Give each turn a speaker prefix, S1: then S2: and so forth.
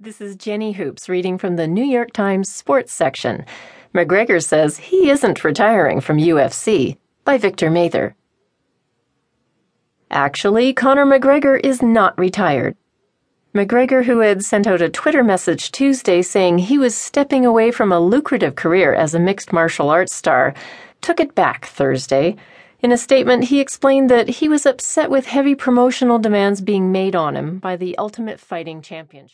S1: This is Jenny Hoops reading from the New York Times sports section. McGregor says he isn't retiring from UFC by Victor Mather. Actually, Conor McGregor is not retired. McGregor, who had sent out a Twitter message Tuesday saying he was stepping away from a lucrative career as a mixed martial arts star, took it back Thursday. In a statement, he explained that he was upset with heavy promotional demands being made on him by the Ultimate Fighting Championship.